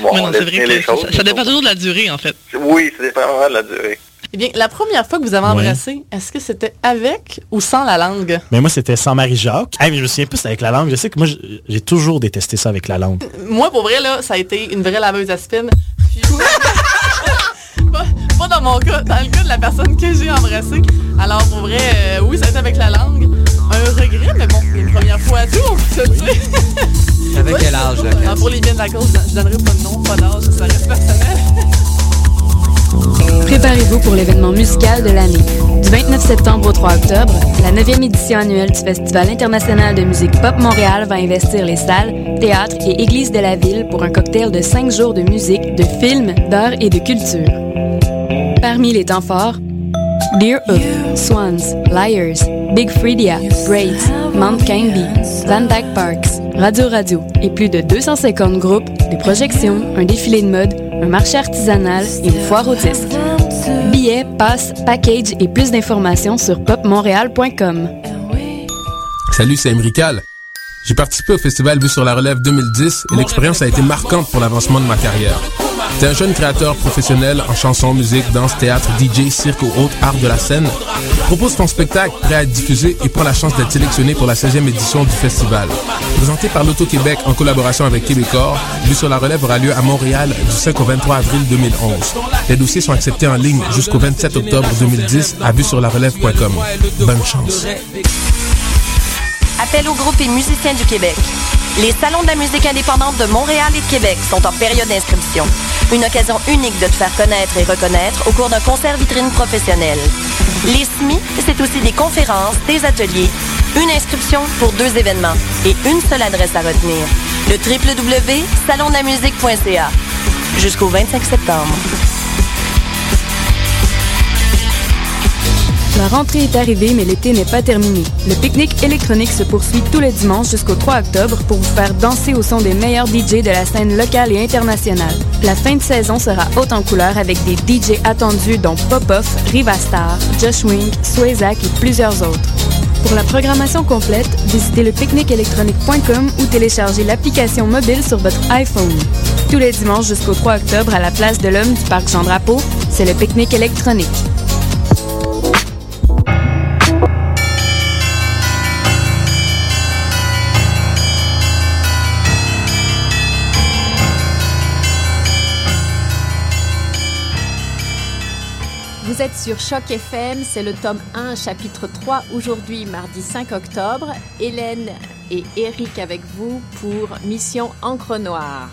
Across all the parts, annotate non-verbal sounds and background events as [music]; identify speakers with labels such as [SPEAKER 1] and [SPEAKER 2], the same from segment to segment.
[SPEAKER 1] bon,
[SPEAKER 2] Mais non,
[SPEAKER 1] on
[SPEAKER 2] c'est
[SPEAKER 1] laisse
[SPEAKER 2] vrai
[SPEAKER 1] bien les
[SPEAKER 2] que
[SPEAKER 1] choses.
[SPEAKER 2] ça, ça dépend toujours de la durée, en fait.
[SPEAKER 1] Oui, ça dépend vraiment de la durée.
[SPEAKER 3] Eh bien, la première fois que vous avez
[SPEAKER 4] Ouais.
[SPEAKER 3] embrassé, est-ce que c'était avec ou sans la langue?
[SPEAKER 4] Mais moi, c'était sans Marie-Jacques. Ah, mais je me souviens plus, avec la langue. Je sais que moi, j'ai- toujours détesté ça avec la langue.
[SPEAKER 3] Moi, pour vrai, là, ça a été une vraie laveuse à spin. [laughs] Pas dans mon cas, dans le cas de la personne que j'ai embrassée. Alors, pour vrai, euh, oui, ça a été avec la langue. Un regret, mais bon, c'est une première fois à tout, on peut se dire.
[SPEAKER 5] Avec
[SPEAKER 3] Ouais,
[SPEAKER 5] quel âge, là,
[SPEAKER 3] ça. Ah, Pour les biens de la cause, je donnerai pas de nom, pas d'âge, ça reste personnel.
[SPEAKER 6] Préparez-vous pour l'événement musical de l'année. Du 29 septembre au 3 octobre, la 9e édition annuelle du Festival international de musique Pop Montréal va investir les salles, théâtres et églises de la ville pour un cocktail de 5 jours de musique, de films, d'art et de culture. Parmi les temps forts, Dear Hook, Swans, Liars, Big Freedia, Braids, Mount Canby, Van Dyke Parks, Radio Radio et plus de 250 groupes, des projections, un défilé de mode, un marché artisanal et une foire aux disques. Billets, passes, package et plus d'informations sur popmontréal.com.
[SPEAKER 7] Salut, c'est Emrical. J'ai participé au festival Vue sur la Relève 2010 et l'expérience a été marquante pour l'avancement de ma carrière. T'es un jeune créateur professionnel en chanson, musique, danse, théâtre, DJ, cirque ou autres arts de la scène. Propose ton spectacle prêt à être diffusé et prends la chance d'être sélectionné pour la 16e édition du festival. Présenté par l'Auto-Québec en collaboration avec Québecor, Vue sur la Relève aura lieu à Montréal du 5 au 23 avril 2011. Les dossiers sont acceptés en ligne jusqu'au 27 octobre 2010 à vuesurlarelève.com. Bonne chance.
[SPEAKER 8] Appel aux groupes et musiciens du Québec. Les salons de la musique indépendante de Montréal et de Québec sont en période d'inscription. Une occasion unique de te faire connaître et reconnaître au cours d'un concert vitrine professionnel. Les SMI, c'est aussi des conférences, des ateliers, une inscription pour deux événements et une seule adresse à retenir. Le www.salondelamusique.ca jusqu'au 25 septembre.
[SPEAKER 6] La rentrée est arrivée, mais l'été n'est pas terminé. Le pique-nique électronique se poursuit tous les dimanches jusqu'au 3 octobre pour vous faire danser au son des meilleurs DJ de la scène locale et internationale. La fin de saison sera haute en couleur avec des DJ attendus dont Popoff, Rivastar, Josh Wing, Swayzak et plusieurs autres. Pour la programmation complète, visitez le pique-nique-électronique.com ou téléchargez l'application mobile sur votre iPhone. Tous les dimanches jusqu'au 3 octobre à la place de l'Homme du Parc Jean-Drapeau, c'est le pique-nique électronique.
[SPEAKER 9] Êtes sur Choc FM, c'est le tome 1, chapitre 3, aujourd'hui, mardi 5 octobre. Hélène et Eric avec vous pour Mission Encre Noire.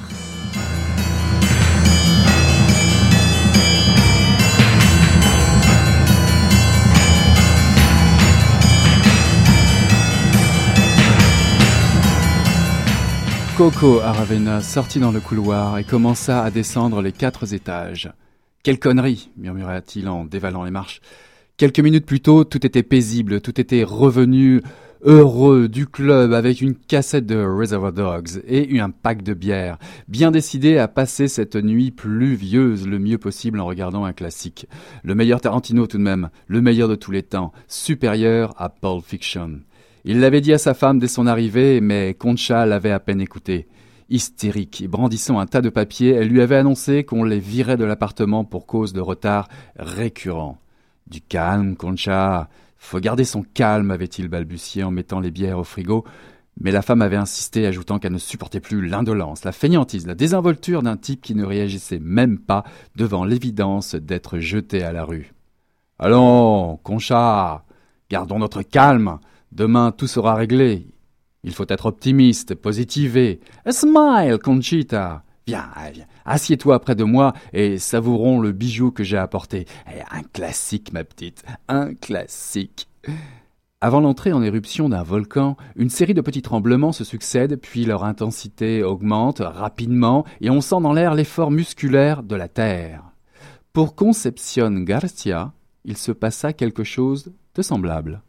[SPEAKER 10] Coco Aravena sortit dans le couloir et commença à descendre les quatre étages. Quelle connerie, murmura-t-il en dévalant les marches. Quelques minutes plus tôt, tout était paisible, tout était revenu heureux du club avec une cassette de Reservoir Dogs et un pack de bière, bien décidé à passer cette nuit pluvieuse le mieux possible en regardant un classique. Le meilleur Tarantino tout de même, le meilleur de tous les temps, supérieur à Pulp Fiction. Il l'avait dit à sa femme dès son arrivée, mais Concha l'avait à peine écouté. Hystérique et brandissant un tas de papiers, elle lui avait annoncé qu'on les virait de l'appartement pour cause de retard récurrent. Du calme, Concha. Faut garder son calme, avait-il balbutié en mettant les bières au frigo. Mais la femme avait insisté, ajoutant qu'elle ne supportait plus l'indolence, la fainéantise, la désinvolture d'un type qui ne réagissait même pas devant l'évidence d'être jeté à la rue. Allons, Concha, gardons notre calme. Demain, tout sera réglé. Il faut être optimiste, positiver. A smile, Conchita. Viens, viens, assieds-toi près de moi et savourons le bijou que j'ai apporté. Eh, Un classique, ma petite, un classique. Avant l'entrée en éruption d'un volcan, une série de petits tremblements se succèdent, puis leur intensité augmente rapidement et on sent dans l'air l'effort musculaire de la Terre. Pour Concepcion Garcia, il se passa quelque chose de semblable.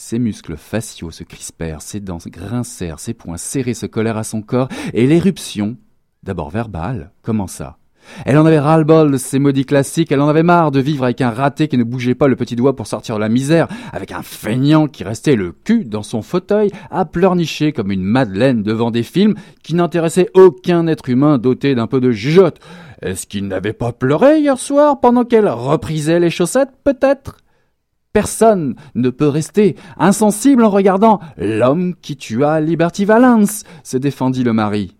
[SPEAKER 10] Ses muscles faciaux se crispèrent, ses dents grincèrent, ses poings serrés se collèrent à son corps, et l'éruption, d'abord verbale, commença. Elle en avait ras-le-bol de ces maudits classiques, elle en avait marre de vivre avec un raté qui ne bougeait pas le petit doigt pour sortir de la misère, avec un feignant qui restait le cul dans son fauteuil à pleurnicher comme une madeleine devant des films qui n'intéressaient aucun être humain doté d'un peu de jugeote. Est-ce qu'il n'avait pas pleuré hier soir pendant qu'elle reprisait les chaussettes, peut-être? Personne ne peut rester insensible en regardant l'homme qui tua Liberty Valance, se défendit le mari.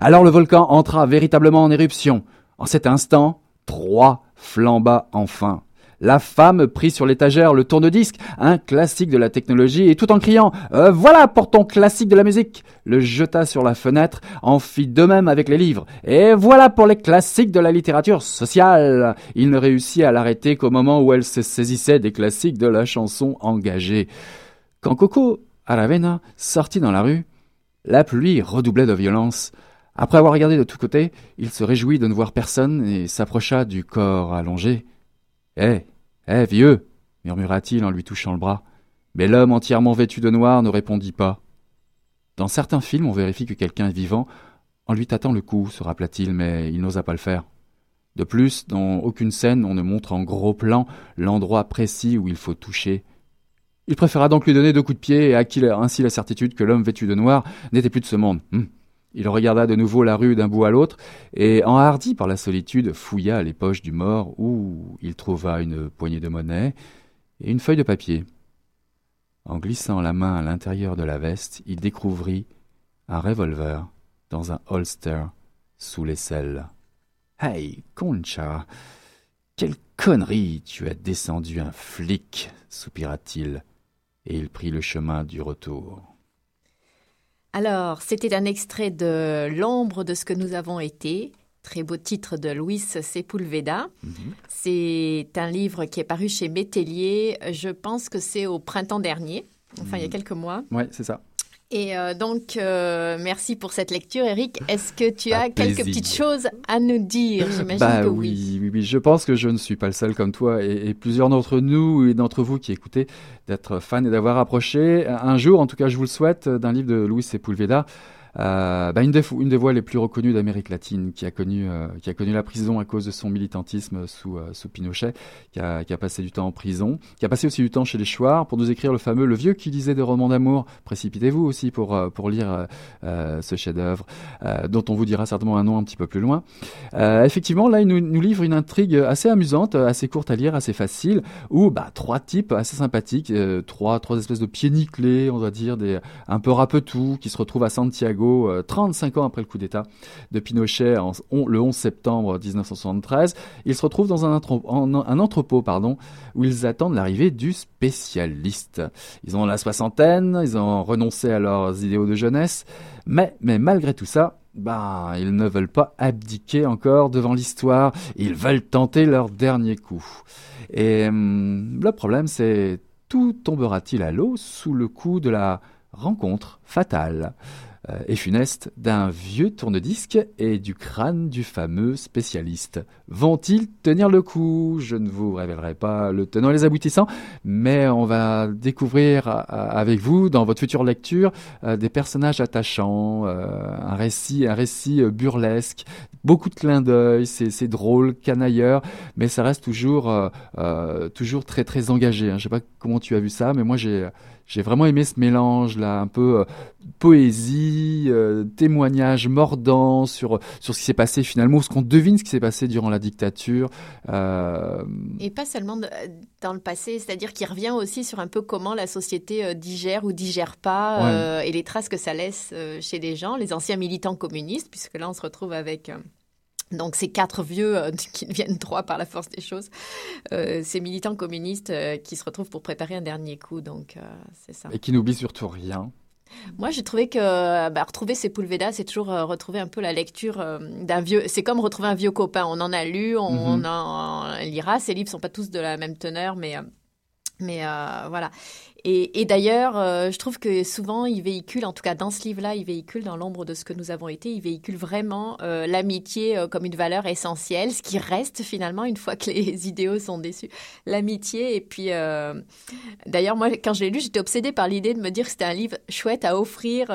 [SPEAKER 10] Alors le volcan entra véritablement en éruption. En cet instant, trois flamba enfin. La femme prit sur l'étagère le tourne-disque, un classique de la technologie, et tout en criant euh, Voilà pour ton classique de la musique le jeta sur la fenêtre, en fit de même avec les livres. Et voilà pour les classiques de la littérature sociale. Il ne réussit à l'arrêter qu'au moment où elle se saisissait des classiques de la chanson engagée. Quand Coco Aravena sortit dans la rue, la pluie redoublait de violence. Après avoir regardé de tous côtés, il se réjouit de ne voir personne et s'approcha du corps allongé. Eh, eh, vieux murmura-t-il en lui touchant le bras. Mais l'homme entièrement vêtu de noir ne répondit pas. Dans certains films, on vérifie que quelqu'un est vivant en lui tâtant le cou, se rappela-t-il, mais il n'osa pas le faire. De plus, dans aucune scène, on ne montre en gros plan l'endroit précis où il faut toucher. Il préféra donc lui donner deux coups de pied et acquit ainsi la certitude que l'homme vêtu de noir n'était plus de ce monde. Hum. Il regarda de nouveau la rue d'un bout à l'autre, et, enhardi par la solitude, fouilla les poches du mort, où il trouva une poignée de monnaie et une feuille de papier. En glissant la main à l'intérieur de la veste, il découvrit un revolver dans un holster sous l'aisselle. Hey, Concha, quelle connerie Tu as descendu un flic, soupira-t-il, et il prit le chemin du retour.
[SPEAKER 9] Alors, c'était un extrait de L'ombre de ce que nous avons été, très beau titre de Luis Sepulveda. Mhm. C'est un livre qui est paru chez Métellier, je pense que c'est au printemps dernier, enfin il y a mhm. quelques mois.
[SPEAKER 10] Oui, c'est ça.
[SPEAKER 9] Et euh, donc, euh, merci pour cette lecture, Eric. Est-ce que tu as quelques petites choses à nous dire?
[SPEAKER 10] J'imagine bah que oui. oui. Oui, Je pense que je ne suis pas le seul comme toi et, plusieurs d'entre nous et d'entre vous qui écoutez d'être fans et d'avoir approché un jour, en tout cas je vous le souhaite, d'un livre de Louis Sepulveda. Euh, bah une, des, voix les plus reconnues d'Amérique latine, qui a connu euh, qui a connu la prison à cause de son militantisme sous euh, sous Pinochet, qui a, qui a passé du temps en prison, qui a passé aussi du temps chez les Chouards pour nous écrire le fameux Le vieux qui lisait des romans d'amour. Précipitez-vous aussi pour pour lire ce chef-d'œuvre, dont on vous dira certainement un nom un petit peu plus loin. effectivement, là, il nous, nous, livre une intrigue assez amusante, assez courte à lire, assez facile, où bah trois types assez sympathiques, trois trois espèces de pieds nickelés, on va dire des un peu rapetou, qui se retrouvent à Santiago 35 euh, ans après le coup d'État de Pinochet, le 11 septembre 1973. Ils se retrouvent dans un, entrepôt pardon, où ils attendent l'arrivée du spécialiste. Ils ont la soixantaine, ils ont renoncé à leurs idéaux de jeunesse, mais, malgré tout ça, bah, ils ne veulent pas abdiquer encore devant l'histoire, ils veulent tenter leur dernier coup. Et hum, le problème, c'est tout tombera-t-il à l'eau sous le coup de la rencontre fatale? Et funeste d'un vieux tourne-disque et du crâne du fameux spécialiste. Vont-ils tenir le coup? Je ne vous révélerai pas le tenant et les aboutissants, mais on va découvrir euh, avec vous, dans votre future lecture, euh, des personnages attachants, un récit, un récit burlesque, beaucoup de clins d'œil, c'est drôle, canailleur, mais ça reste toujours, toujours très très engagé. Hein. Je sais pas comment tu as vu ça, mais moi j'ai j'ai vraiment aimé ce mélange là, un peu euh, poésie, euh, témoignage mordant sur sur ce qui s'est passé finalement, ce qu'on devine ce qui s'est passé durant la dictature.
[SPEAKER 9] Euh, Et pas seulement dans le passé, c'est-à-dire qu'il revient aussi sur un peu comment la société digère ou digère pas et les traces que ça laisse chez les gens, les anciens militants communistes, puisque là on se retrouve avec donc ces quatre vieux euh, [laughs] qui deviennent trois par la force des choses, euh, ces militants communistes euh, qui se retrouvent pour préparer un dernier coup, donc c'est ça.
[SPEAKER 10] Et qui n'oublient surtout rien.
[SPEAKER 9] Moi, j'ai trouvé que bah, retrouver Sepulveda, c'est toujours retrouver un peu la lecture d'un vieux. C'est comme retrouver un vieux copain. On en a lu, on, mhm. en, lira. Ces livres sont pas tous de la même teneur, mais mais voilà. Et, d'ailleurs, euh, je trouve que souvent, il véhicule, en tout cas dans ce livre-là, il véhicule dans l'ombre de ce que nous avons été, il véhicule vraiment euh, l'amitié euh, comme une valeur essentielle, ce qui reste finalement une fois que les [laughs] idéaux sont déçus. L'amitié. Et puis, d'ailleurs, moi, quand je l'ai lu, j'étais obsédée par l'idée de me dire que c'était un livre chouette à offrir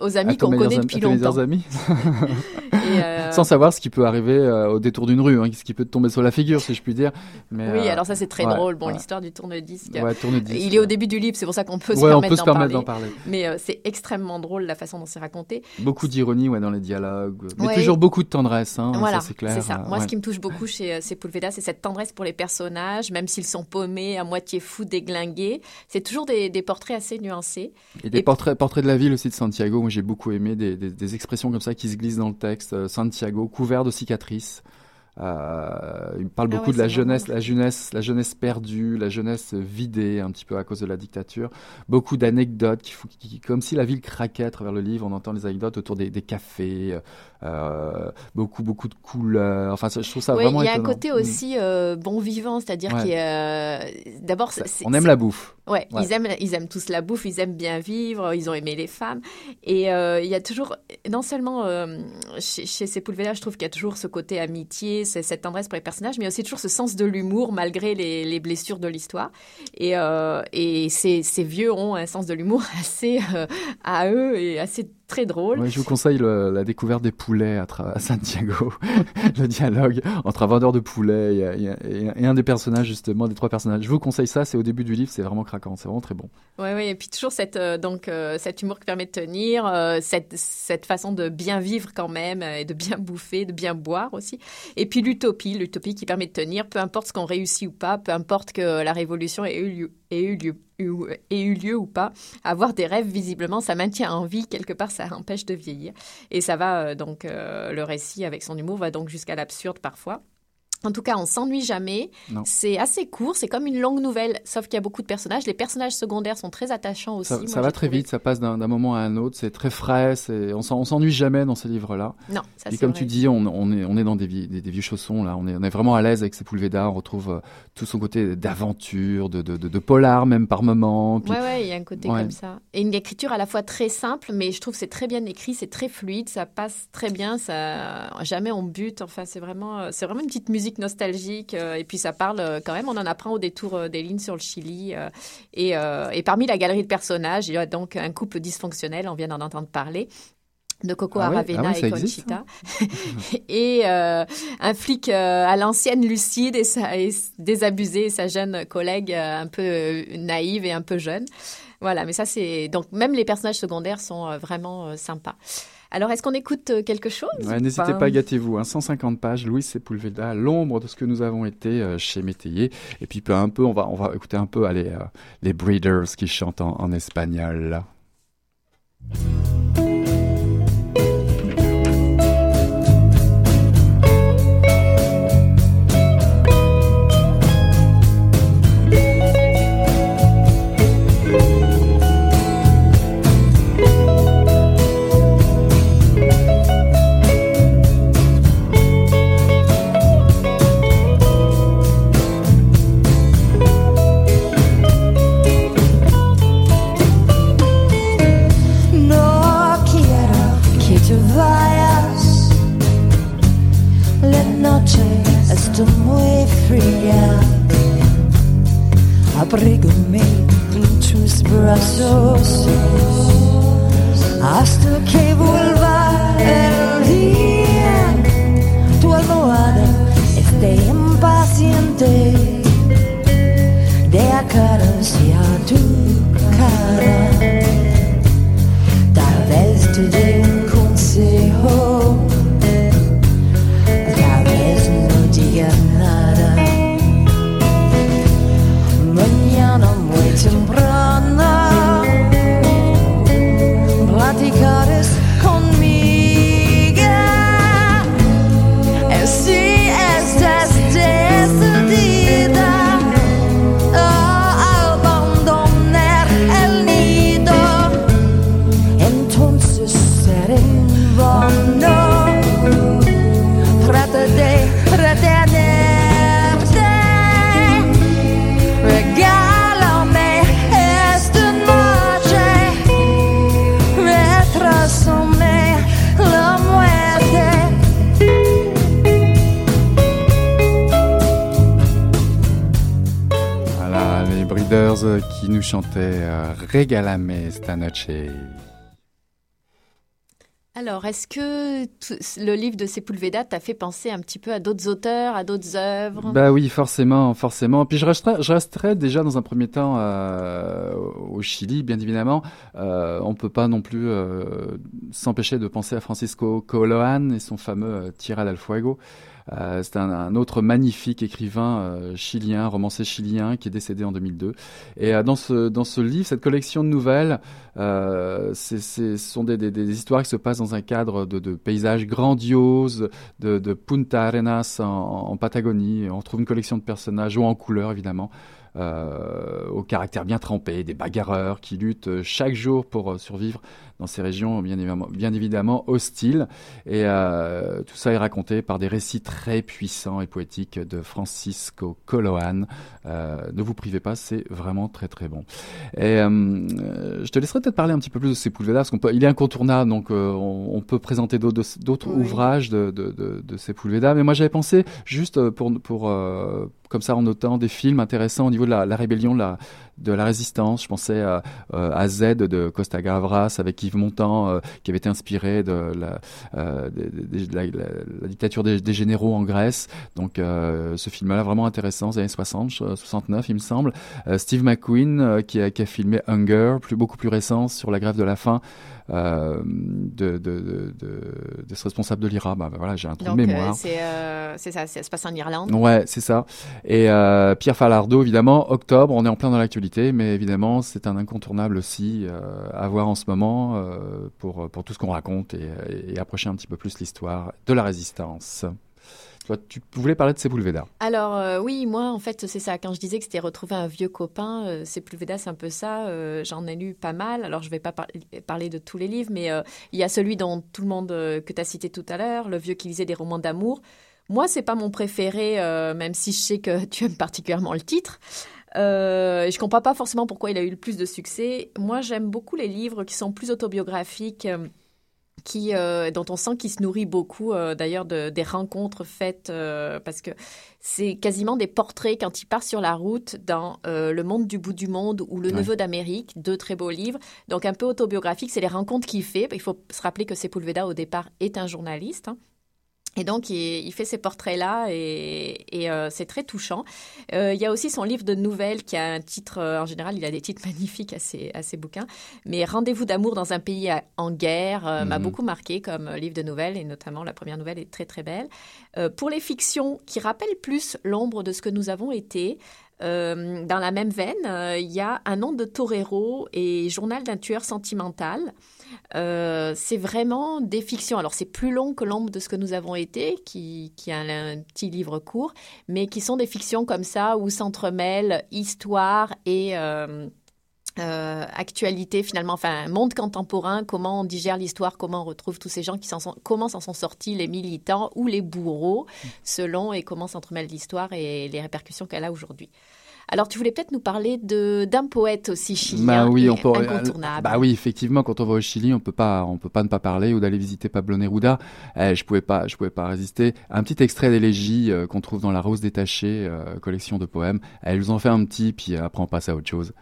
[SPEAKER 9] aux amis qu'on connaît depuis longtemps.
[SPEAKER 10] amis. [laughs] Sans savoir ce qui peut arriver au détour d'une rue, hein, ce qui peut te tomber sur la figure, si je puis dire.
[SPEAKER 9] Mais, oui, alors ça, c'est très drôle. Bon, l'histoire du tourne-disque.
[SPEAKER 10] Ouais, tourne
[SPEAKER 9] il est au début du c'est pour ça qu'on peut se permettre d'en parler. Mais euh, c'est extrêmement drôle la façon dont c'est raconté.
[SPEAKER 10] Beaucoup d'ironie ouais, dans les dialogues, mais toujours beaucoup de tendresse, hein,
[SPEAKER 9] voilà,
[SPEAKER 10] c'est clair.
[SPEAKER 9] Ça. Moi, ce qui me touche beaucoup chez euh, Sepulveda, c'est cette tendresse pour les personnages, même s'ils sont paumés, à moitié fous, déglingués. C'est toujours des, portraits assez nuancés.
[SPEAKER 10] Et des Portraits, portraits de la ville aussi de Santiago. Moi, j'ai beaucoup aimé des, des, expressions comme ça qui se glissent dans le texte. Euh, Santiago, couvert de cicatrices. Euh, il parle ah beaucoup de la jeunesse, la jeunesse, la jeunesse perdue, la jeunesse vidée un petit peu à cause de la dictature. Beaucoup d'anecdotes, qui, comme si la ville craquait à travers le livre. On entend les anecdotes autour des, des cafés, euh, beaucoup beaucoup de couleurs. Enfin, je trouve ça vraiment.
[SPEAKER 9] Il y
[SPEAKER 10] a
[SPEAKER 9] un côté mm. aussi euh, bon vivant, c'est-à-dire qu'il d'abord.
[SPEAKER 10] On aime la bouffe.
[SPEAKER 9] Ouais, Ils, aiment, ils aiment tous la bouffe, ils aiment bien vivre, ils ont aimé les femmes. Et euh, il y a toujours, non seulement euh, chez, chez Sepulveda, je trouve qu'il y a toujours ce côté amitié, cette tendresse pour les personnages, mais aussi toujours ce sens de l'humour malgré les, les, blessures de l'histoire. Et, euh, et ces, ces, vieux ont un sens de l'humour [laughs] assez à eux et assez très drôle.
[SPEAKER 10] je vous conseille la découverte des poulets à, à Santiago, [laughs] le dialogue entre un vendeur de poulets et, un des personnages justement, des trois personnages. Je vous conseille ça, c'est au début du livre, c'est vraiment craquant, c'est vraiment très bon.
[SPEAKER 9] Oui, oui, et puis toujours cette, euh, donc, euh, cet humour qui permet de tenir, euh, cette, cette façon de bien vivre quand même, et de bien [laughs] bouffer, de bien boire aussi. Et puis l'utopie, l'utopie qui permet de tenir, peu importe ce qu'on réussit ou pas, peu importe que la révolution ait eu lieu, eu lieu eu lieu ou pas, avoir des rêves, visiblement, ça maintient en vie, quelque part, ça empêche de vieillir. Et ça va, donc, le récit avec son humour va donc jusqu'à l'absurde parfois. En tout cas, on s'ennuie jamais. C'est assez court, c'est comme une longue nouvelle, sauf qu'il y a beaucoup de personnages. Les personnages secondaires sont très attachants aussi.
[SPEAKER 10] Ça, va très vite, ça passe d'un moment à un autre, c'est très frais, on s'ennuie jamais dans ces livres-là.
[SPEAKER 9] Non, ça
[SPEAKER 10] Et comme tu dis, on, est, on est dans des, des, vieux chaussons, là, on est, on est vraiment à l'aise avec ces Poulveda, on retrouve euh, tout son côté d'aventure, de, de, de, polar même par moment.
[SPEAKER 9] Oui, ouais, il y a un côté comme ça. Et une écriture à la fois très simple, mais je trouve c'est très bien écrit, c'est très fluide, ça passe très bien, ça jamais on bute, enfin c'est vraiment, euh, c'est vraiment une petite musique nostalgique. Euh, et puis ça parle euh, quand même, on en apprend au détour euh, des lignes sur le Chili. Et, et, parmi la galerie de personnages, il y a donc un couple dysfonctionnel, on vient d'en entendre parler de Coco ah Aravena ah et Conchita. [laughs] [laughs] et un flic à l'ancienne lucide et, sa, et désabusé, et sa jeune collègue un peu naïve et un peu jeune. Voilà, mais ça c'est... Donc même les personnages secondaires sont vraiment sympas. Alors, est-ce qu'on écoute euh, quelque chose
[SPEAKER 10] N'hésitez pas, gâtez-vous. 150 pages, Louis Sepulveda, l'ombre de ce que nous avons été euh, chez Métayer. Et puis, peu un peu, on va, on va écouter un peu allez, euh, les Breeders qui chantent en, en espagnol. too. Qui nous chantait Regalame esta noche.
[SPEAKER 9] Alors, est-ce que le livre de Sepulveda t'a fait penser un petit peu à d'autres auteurs, à d'autres œuvres?
[SPEAKER 10] Bah oui, forcément, forcément. Puis je resterai, je resterai déjà dans un premier temps euh, au Chili, bien évidemment. Euh, on peut pas non plus euh, s'empêcher de penser à Francisco Coloan et son fameux Tira del Fuego. Euh, c'est un, autre magnifique écrivain euh, chilien, romancier chilien, qui est décédé en 2002. Et euh, dans ce dans ce livre, cette collection de nouvelles, ce sont des, des, histoires qui se passent dans un cadre de, paysages grandioses, de, Punta Arenas en, en, Patagonie. On trouve une collection de personnages, ou en couleur évidemment. Euh, au caractère bien trempé, des bagarreurs qui luttent chaque jour pour survivre dans ces régions bien évidemment, bien évidemment hostiles. Et euh, tout ça est raconté par des récits très puissants et poétiques de Francisco Coloan. Euh, ne vous privez pas, c'est vraiment très très bon. Et euh, je te laisserai peut-être parler un petit peu plus de Sepulveda, parce qu'on peut, il est incontournable, donc on, on, peut présenter d'autres ouvrages de, de, de, de Sepulveda. Mais moi j'avais pensé juste pour, pour comme ça en notant des films intéressants au niveau de la, la rébellion, la, de la résistance. Je pensais à, euh, à Z de Costa Gavras avec Yves Montand, euh, qui avait été inspiré de la, euh, de, la, la, dictature des, des, généraux en Grèce. Donc ce film-là vraiment intéressant, des années 60, 69 il me semble. Steve McQueen qui a, qui, a, filmé Hunger, plus, beaucoup plus récent sur la grève de la faim. Euh, de, de, de, de, ce responsable de l'IRA. Bah, bah, voilà, j'ai un trou de mémoire.
[SPEAKER 9] Euh, c'est ça, ça se passe en Irlande.
[SPEAKER 10] Ouais, c'est ça. Et euh, Pierre Falardeau, évidemment, octobre, on est en plein dans l'actualité, mais évidemment, c'est un incontournable aussi à voir en ce moment pour, pour tout ce qu'on raconte et, et approcher un petit peu plus l'histoire de la résistance tu voulais parler de Sepulveda.
[SPEAKER 9] Alors euh, oui, moi en fait c'est ça. Quand je disais que c'était retrouver un vieux copain, euh, Sepulveda c'est un peu ça. Euh, j'en ai lu pas mal. Alors je vais pas parler de tous les livres, mais il y a celui dont tout le monde que tu as cité tout à l'heure, le vieux qui lisait des romans d'amour. Moi c'est pas mon préféré, même si je sais que [laughs] tu aimes particulièrement le titre. Euh, je comprends pas forcément pourquoi il a eu le plus de succès. Moi j'aime beaucoup les livres qui sont plus autobiographiques qui, euh, dont on sent qu'il se nourrit beaucoup euh, d'ailleurs de, des rencontres faites euh, parce que c'est quasiment des portraits quand il part sur la route dans Le Monde du bout du monde ou Le Neveu d'Amérique, deux très beaux livres. Donc un peu autobiographique, c'est les rencontres qu'il fait. Il faut se rappeler que Sepulveda au départ est un journaliste. Hein. Et donc, il, fait ces portraits-là et, euh, c'est très touchant. Euh, il y a aussi son livre de nouvelles qui a un titre, euh, en général, il a des titres [laughs] magnifiques à ses, à ses bouquins. Mais Rendez-vous d'amour dans un pays en guerre m'a mhm. beaucoup marqué comme livre de nouvelles et notamment la première nouvelle est très très belle. pour les fictions qui rappellent plus l'ombre de ce que nous avons été, dans la même veine, il y a Un nom de torero et Journal d'un tueur sentimental. Euh, c'est vraiment des fictions. Alors c'est plus long que l'ombre de ce que nous avons été, qui, qui a un, petit livre court, mais qui sont des fictions comme ça où s'entremêlent histoire et euh, euh, actualité finalement, enfin monde contemporain, comment on digère l'histoire, comment on retrouve tous ces gens qui s'en sont, comment s'en sont sortis les militants ou les bourreaux, selon et comment s'entremêle l'histoire et les répercussions qu'elle a aujourd'hui. Alors, tu voulais peut-être nous parler de d'un poète aussi chilien bah oui, on peut, incontournable.
[SPEAKER 10] Bah oui, effectivement, quand on va au Chili, on peut pas, on peut pas ne pas parler ou d'aller visiter Pablo Neruda. Eh, je pouvais pas, je pouvais pas résister. Un petit extrait d'élégie euh, qu'on trouve dans La Rose détachée, euh, collection de poèmes. Elles nous en fait un petit, puis après on passe à autre chose.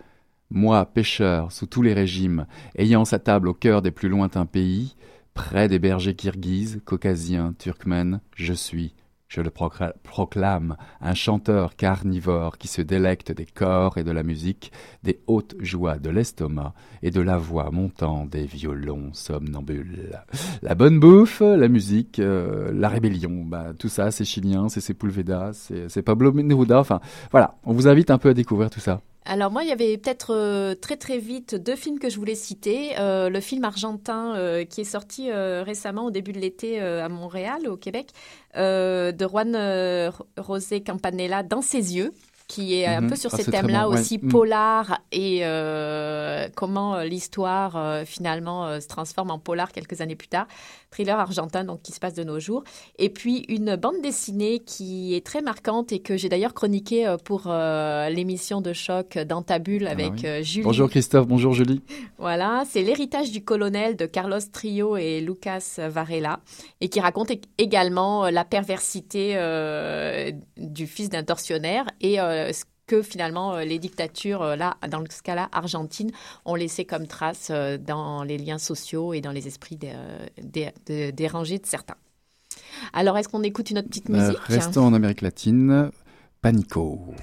[SPEAKER 10] Moi, pêcheur, sous tous les régimes, ayant sa table au cœur des plus lointains pays, près des bergers kirghizes, caucasiens, turkmènes, je suis je le proclame, un chanteur carnivore qui se délecte des corps et de la musique, des hautes joies de l'estomac et de la voix montant des violons somnambules. La bonne bouffe, la musique, euh, la rébellion, bah, tout ça, c'est chilien, c'est Sepulveda, c'est Pablo Neruda, enfin voilà, on vous invite un peu à découvrir tout ça.
[SPEAKER 9] Alors moi, il y avait peut-être euh, très très vite deux films que je voulais citer. Euh, le film argentin euh, qui est sorti récemment au début de l'été à Montréal, au Québec, de Juan José Campanella, Dans ses yeux, qui est un mhm. peu sur ah, ces thèmes-là aussi, mm. polar et euh, comment l'histoire euh, finalement se transforme en polar quelques années plus tard. Thriller argentin, donc qui se passe de nos jours. Et puis une bande dessinée qui est très marquante et que j'ai d'ailleurs chroniquée pour l'émission de choc dans ta bulle ah avec Julie.
[SPEAKER 10] Bonjour Christophe, bonjour Julie.
[SPEAKER 9] Voilà, c'est l'héritage du colonel de Carlos Trio et Lucas Varela et qui raconte également la perversité du fils d'un tortionnaire et que finalement les dictatures, là, dans ce cas-là, argentines, ont laissé comme trace dans les liens sociaux et dans les esprits dérangés de certains. Alors, est-ce qu'on écoute une autre petite musique?
[SPEAKER 10] Restons en Amérique latine, Panico.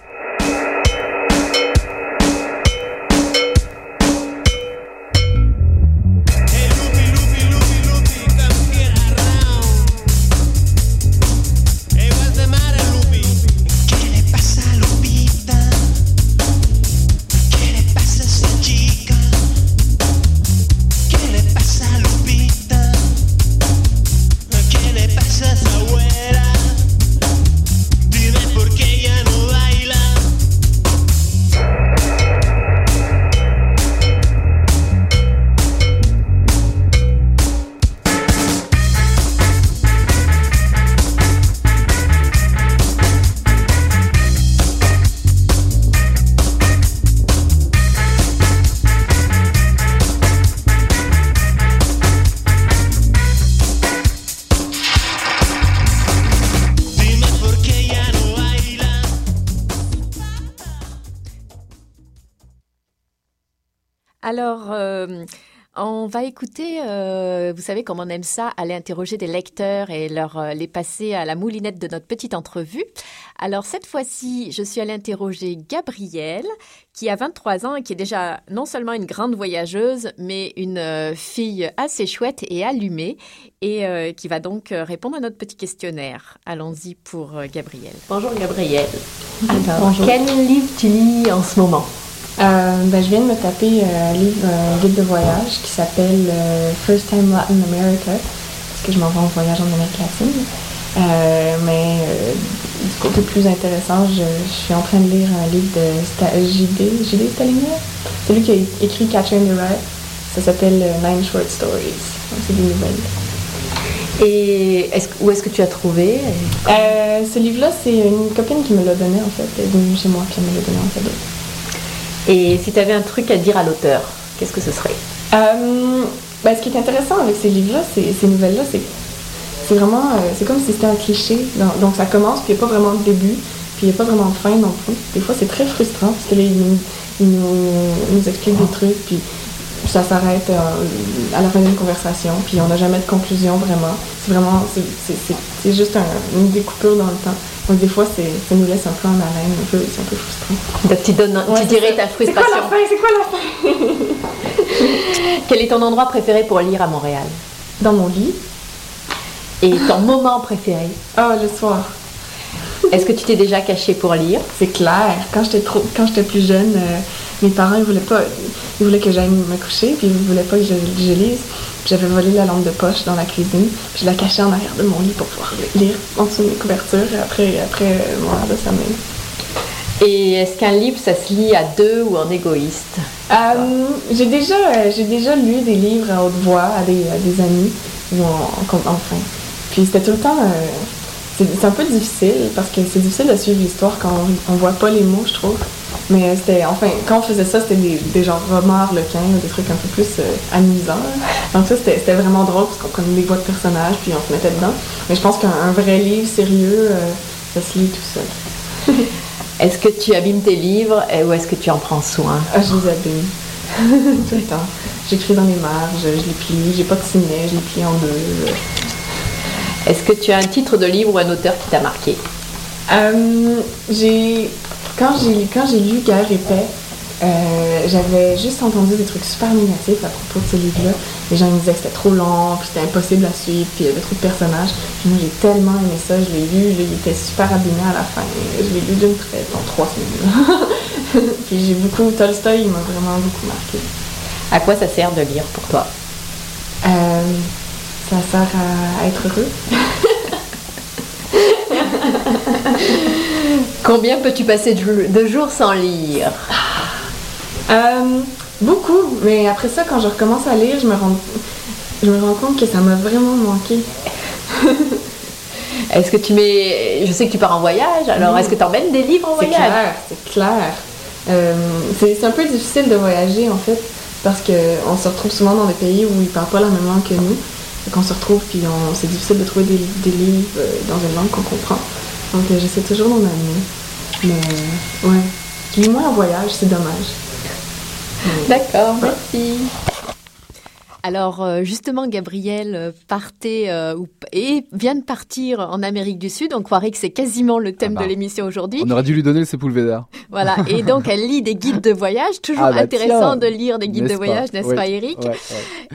[SPEAKER 9] Alors, euh, on va écouter, euh, vous savez comme on aime ça, aller interroger des lecteurs et leur euh, les passer à la moulinette de notre petite entrevue. Alors cette fois-ci, je suis allée interroger Gabrielle, qui a 23 ans et qui est déjà non seulement une grande voyageuse, mais une fille assez chouette et allumée, et qui va donc répondre à notre petit questionnaire. Allons-y pour Gabrielle.
[SPEAKER 2] Bonjour Gabrielle. Alors, quel livre tu lis en ce moment?
[SPEAKER 5] Euh, ben, je viens de me taper euh, un livre, un guide de voyage qui s'appelle euh, First Time Latin America, parce que je m'en vais en voyage en Amérique latine. mais du côté plus intéressant, je, suis en train de lire un livre de JD, JD Stalinier? C'est lui qui a écrit Catcher in the Rye. Ça s'appelle Nine Short Stories. C'est des nouvelles.
[SPEAKER 2] Et où est-ce que tu as trouvé?
[SPEAKER 5] Ce livre-là, c'est une copine qui me l'a donné en fait. Elle est venue chez moi qui me l'a donné en cadeau.
[SPEAKER 2] Et si tu avais un truc à dire à l'auteur, qu'est-ce que ce serait?
[SPEAKER 5] Euh, ben, Ce qui est intéressant avec ces livres-là, ces, nouvelles-là, c'est c'est vraiment, euh, c'est comme si c'était un cliché. Donc, ça commence, puis il n'y a pas vraiment de début, puis il n'y a pas vraiment de fin non plus. Des fois, c'est très frustrant, parce que là, ils nous, expliquent des trucs, puis ça s'arrête euh, à la fin d'une conversation, puis on n'a jamais de conclusion vraiment. C'est vraiment, c'est juste une découpure dans le temps. Donc des fois, ça nous laisse un peu en haleine, un peu, c'est un peu frustrant.
[SPEAKER 2] Donc tu, donnes, tu dirais ta frustration.
[SPEAKER 5] C'est quoi la fin? C'est quoi la
[SPEAKER 2] fin? [laughs] Quel est ton endroit préféré pour lire à Montréal?
[SPEAKER 5] Dans mon lit.
[SPEAKER 2] Et ton moment préféré?
[SPEAKER 5] Ah, le soir.
[SPEAKER 2] Est-ce que tu t'es déjà caché pour lire?
[SPEAKER 5] C'est clair. Quand j'étais trop, quand j'étais plus jeune, euh, mes parents ils voulaient pas, ils voulaient que j'aille me coucher, puis ils voulaient pas que je, je lise. J'avais volé la lampe de poche dans la cuisine, puis je la cachais en arrière de mon lit pour pouvoir lire en dessous de mes couvertures après, après euh, mon de sommeil.
[SPEAKER 2] Et est-ce qu'un livre, ça se lit à deux ou en égoïste?
[SPEAKER 5] Euh, J'ai déjà, j'ai déjà lu des livres à haute voix à des, des amis ou en, enfin. Puis c'était tout le temps c'est un peu difficile parce que c'est difficile de suivre l'histoire quand on, voit pas les mots, je trouve. Mais c'était, enfin, quand on faisait ça, c'était des, des genres romans, lequin, des trucs un peu plus euh, amusants. Donc ça, c'était vraiment drôle parce qu'on connaît des voix de personnages puis on se mettait dedans. Mais je pense qu'un vrai livre sérieux, euh, ça se lit tout seul. [laughs]
[SPEAKER 2] est-ce que tu abîmes tes livres ou est-ce que tu en prends soin?
[SPEAKER 5] Ah, Je les abîme. [laughs] tout le temps. J'écris dans les marges, je les plie, j'ai pas de ciné, je les plie en deux.
[SPEAKER 2] Est-ce que tu as un titre de livre ou un auteur qui t'a marqué?
[SPEAKER 5] Euh, j'ai quand j'ai quand j'ai lu Guerre et paix, euh, j'avais juste entendu des trucs super négatifs à propos de ce livre-là. Les gens me disaient que c'était trop long, puis c'était impossible à suivre, puis il y avait trop de personnages. moi, j'ai tellement aimé ça, je l'ai lu, il était super abîmé à la fin. Je l'ai lu d'une traite en trois semaines. [laughs] puis j'ai beaucoup, Tolstoy, il m'a vraiment beaucoup marqué.
[SPEAKER 2] À quoi ça sert de lire pour toi?
[SPEAKER 5] Euh, ça sert à être heureux. [laughs] [laughs]
[SPEAKER 2] Combien peux-tu passer de jours sans lire?
[SPEAKER 5] Euh, Beaucoup, mais après ça, quand je recommence à lire, je me rends, je me rends compte que ça m'a vraiment manqué. [laughs]
[SPEAKER 2] est-ce que tu mets. Je sais que tu pars en voyage, alors est-ce que tu emmènes des livres en voyage? C'est
[SPEAKER 5] clair, c'est clair. Euh, c'est un peu difficile de voyager en fait, parce qu'on se retrouve souvent dans des pays où ils ne parlent pas la même langue que nous qu'on se retrouve, puis c'est difficile de trouver des, livres euh, dans une langue qu'on comprend. Donc euh, j'essaie toujours d'en amener. Mais ouais, lis moins en voyage, c'est dommage.
[SPEAKER 9] D'accord, merci. Alors euh, justement, Gabriel euh, partait euh, et vient de partir en Amérique du Sud. On croirait que c'est quasiment le thème ah de bah. l'émission aujourd'hui.
[SPEAKER 10] On aurait dû lui donner le Sepulveda.
[SPEAKER 9] Voilà. Et [laughs] donc elle lit des guides de voyage. Toujours ah bah intéressant de lire des guides de voyage, n'est-ce pas, Eric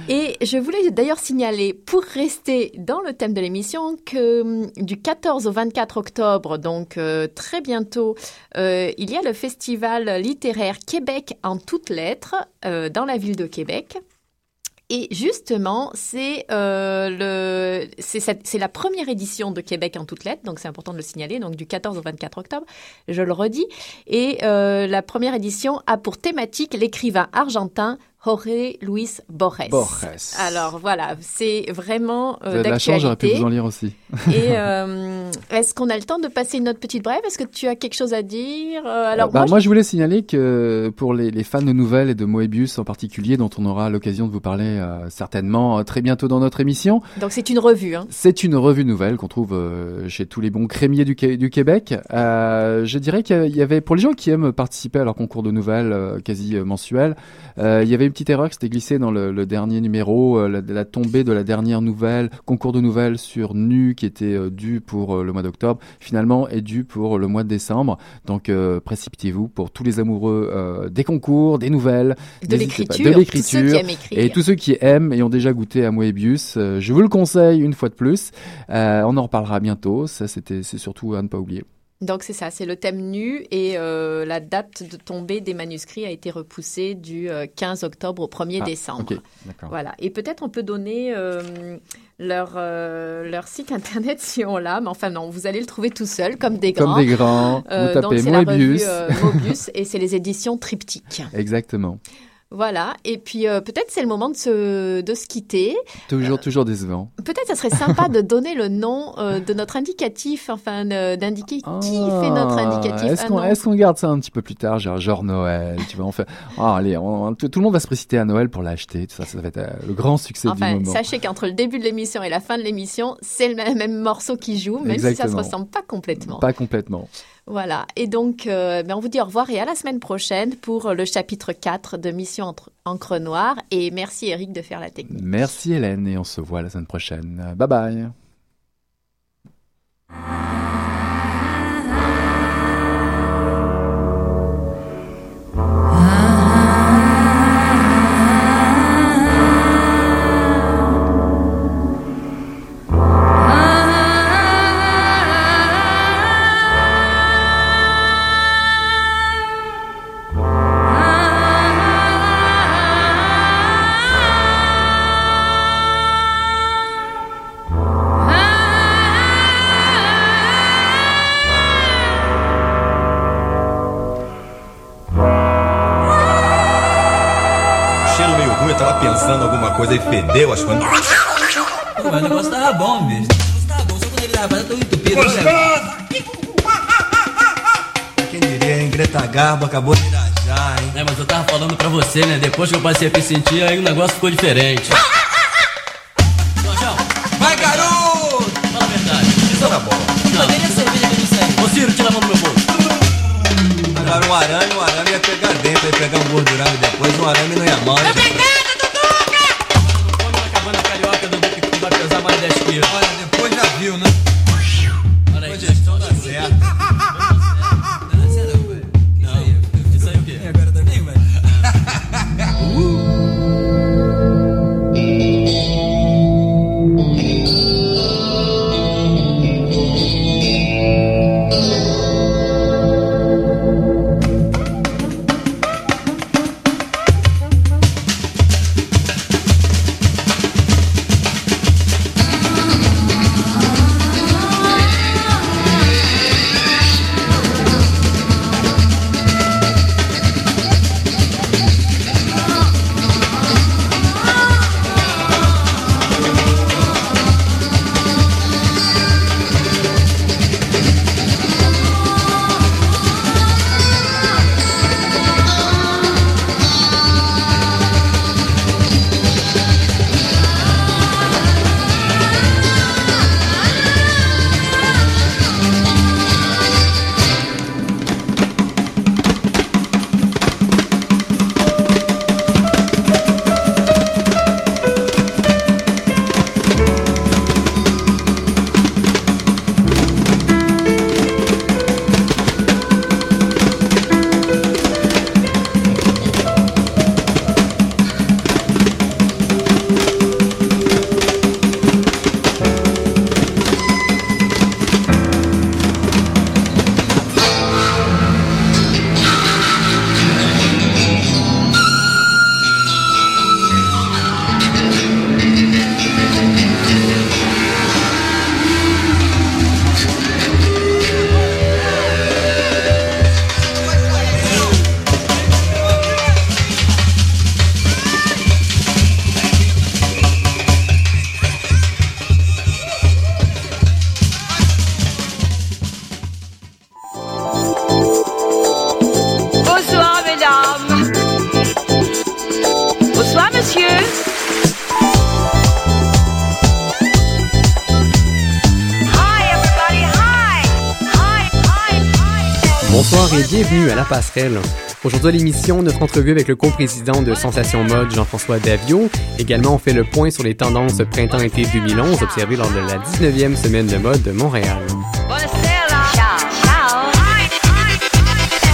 [SPEAKER 9] Et je voulais d'ailleurs signaler, pour rester dans le thème de l'émission, que hum, du 14 au 24 octobre, donc très bientôt, il y a le festival littéraire Québec en toutes lettres dans la ville de Québec. Et justement, c'est euh, la première édition de Québec en toutes lettres, donc c'est important de le signaler, donc du 14 au 24 octobre, je le redis. Et euh, la première édition a pour thématique l'écrivain argentin Jorge Luis Borges.
[SPEAKER 10] Borges.
[SPEAKER 9] Alors voilà, c'est vraiment
[SPEAKER 10] euh, d'actualité. La chance, j'aurais pu vous en lire aussi.
[SPEAKER 9] Et [laughs] euh, est-ce qu'on a le temps de passer une autre petite brève? Est-ce que tu as quelque chose à dire? Euh,
[SPEAKER 10] Alors bah, moi, je... voulais signaler que pour les, les, fans de nouvelles et de Moebius en particulier, dont on aura l'occasion de vous parler certainement très bientôt dans notre émission.
[SPEAKER 9] Donc c'est une revue. Hein.
[SPEAKER 10] C'est une revue nouvelle qu'on trouve chez tous les bons crémiers du, du Québec. je dirais qu'il y avait pour les gens qui aiment participer à leur concours de nouvelles quasi mensuel, il y avait petite erreur qui s'était glissée dans le, dernier numéro, euh, la, tombée de la dernière nouvelle, concours de nouvelles sur Nu qui était euh, dû pour euh, le mois d'octobre, finalement est dû pour le mois de décembre. Donc précipitez-vous pour tous les amoureux des concours, des nouvelles,
[SPEAKER 9] de l'écriture,
[SPEAKER 10] et tous ceux qui aiment et ont déjà goûté à Moebius. je vous le conseille une fois de plus. on en reparlera bientôt. Ça, c'était, c'est surtout à ne pas oublier.
[SPEAKER 9] Donc c'est ça, c'est le thème nu et euh, la date de tombée des manuscrits a été repoussée du 15 euh, octobre au 1er ah, décembre. voilà. Et peut-être on peut donner euh, leur, leur site internet si on l'a, mais enfin non, vous allez le trouver tout seul comme des grands.
[SPEAKER 10] Comme des grands. vous tapez
[SPEAKER 9] Moebius. Mobius et c'est les éditions Triptyque.
[SPEAKER 10] Exactement.
[SPEAKER 9] Voilà. Et puis euh, peut-être c'est le moment de se, de se quitter.
[SPEAKER 10] Toujours, toujours décevant.
[SPEAKER 9] Peut-être ça serait sympa de donner le nom euh, de notre indicatif, enfin d'indiquer qui fait notre ah, indicatif.
[SPEAKER 10] Est-ce qu'on garde ça un petit peu plus tard, genre, genre Noël, tu vois, on fait, ah, allez, tout, le monde va se préciter à Noël pour l'acheter, ça, ça va être euh, le grand succès du moment.
[SPEAKER 9] Sachez qu'entre le début de l'émission et la fin de l'émission, c'est le même, morceau qui joue, même si ça se ressemble pas complètement.
[SPEAKER 10] Pas complètement.
[SPEAKER 9] Voilà. Et donc, euh, ben, on vous dit au revoir et à la semaine prochaine pour le chapitre 4 de Mission Encre Noire. Et merci Eric de faire la technique.
[SPEAKER 10] Merci Hélène et on se voit la semaine prochaine. Bye bye.
[SPEAKER 11] Coisa e fedeu as coisas. Pô, mas o negócio tava bom, bicho. O negócio tava bom, só quando ele tava tão entupido. Gostoso! Quem diria, hein? Greta Garbo acabou de irajar, hein? É, mas eu tava falando pra você, né? Depois que eu passei a me sentir, aí o negócio ficou diferente. Jorjão! Vai, garoto! Fala a verdade. Isso tá bom. Não, nem a cerveja que eu disse aí. Ô, Ciro, tira a mão do meu bolso. Agora um arame, um arame ia pegar dentro, ia pegar um gordurame depois, um arame não ia mal. Olha, depois já viu, né?
[SPEAKER 12] À La Passerelle. Aujourd'hui l'émission, notre entrevue avec le co-président de Sensation Mode, Jean-François Davio. Également, on fait le point sur les tendances printemps-été 2011 observées lors de la 19e semaine de mode de Montréal.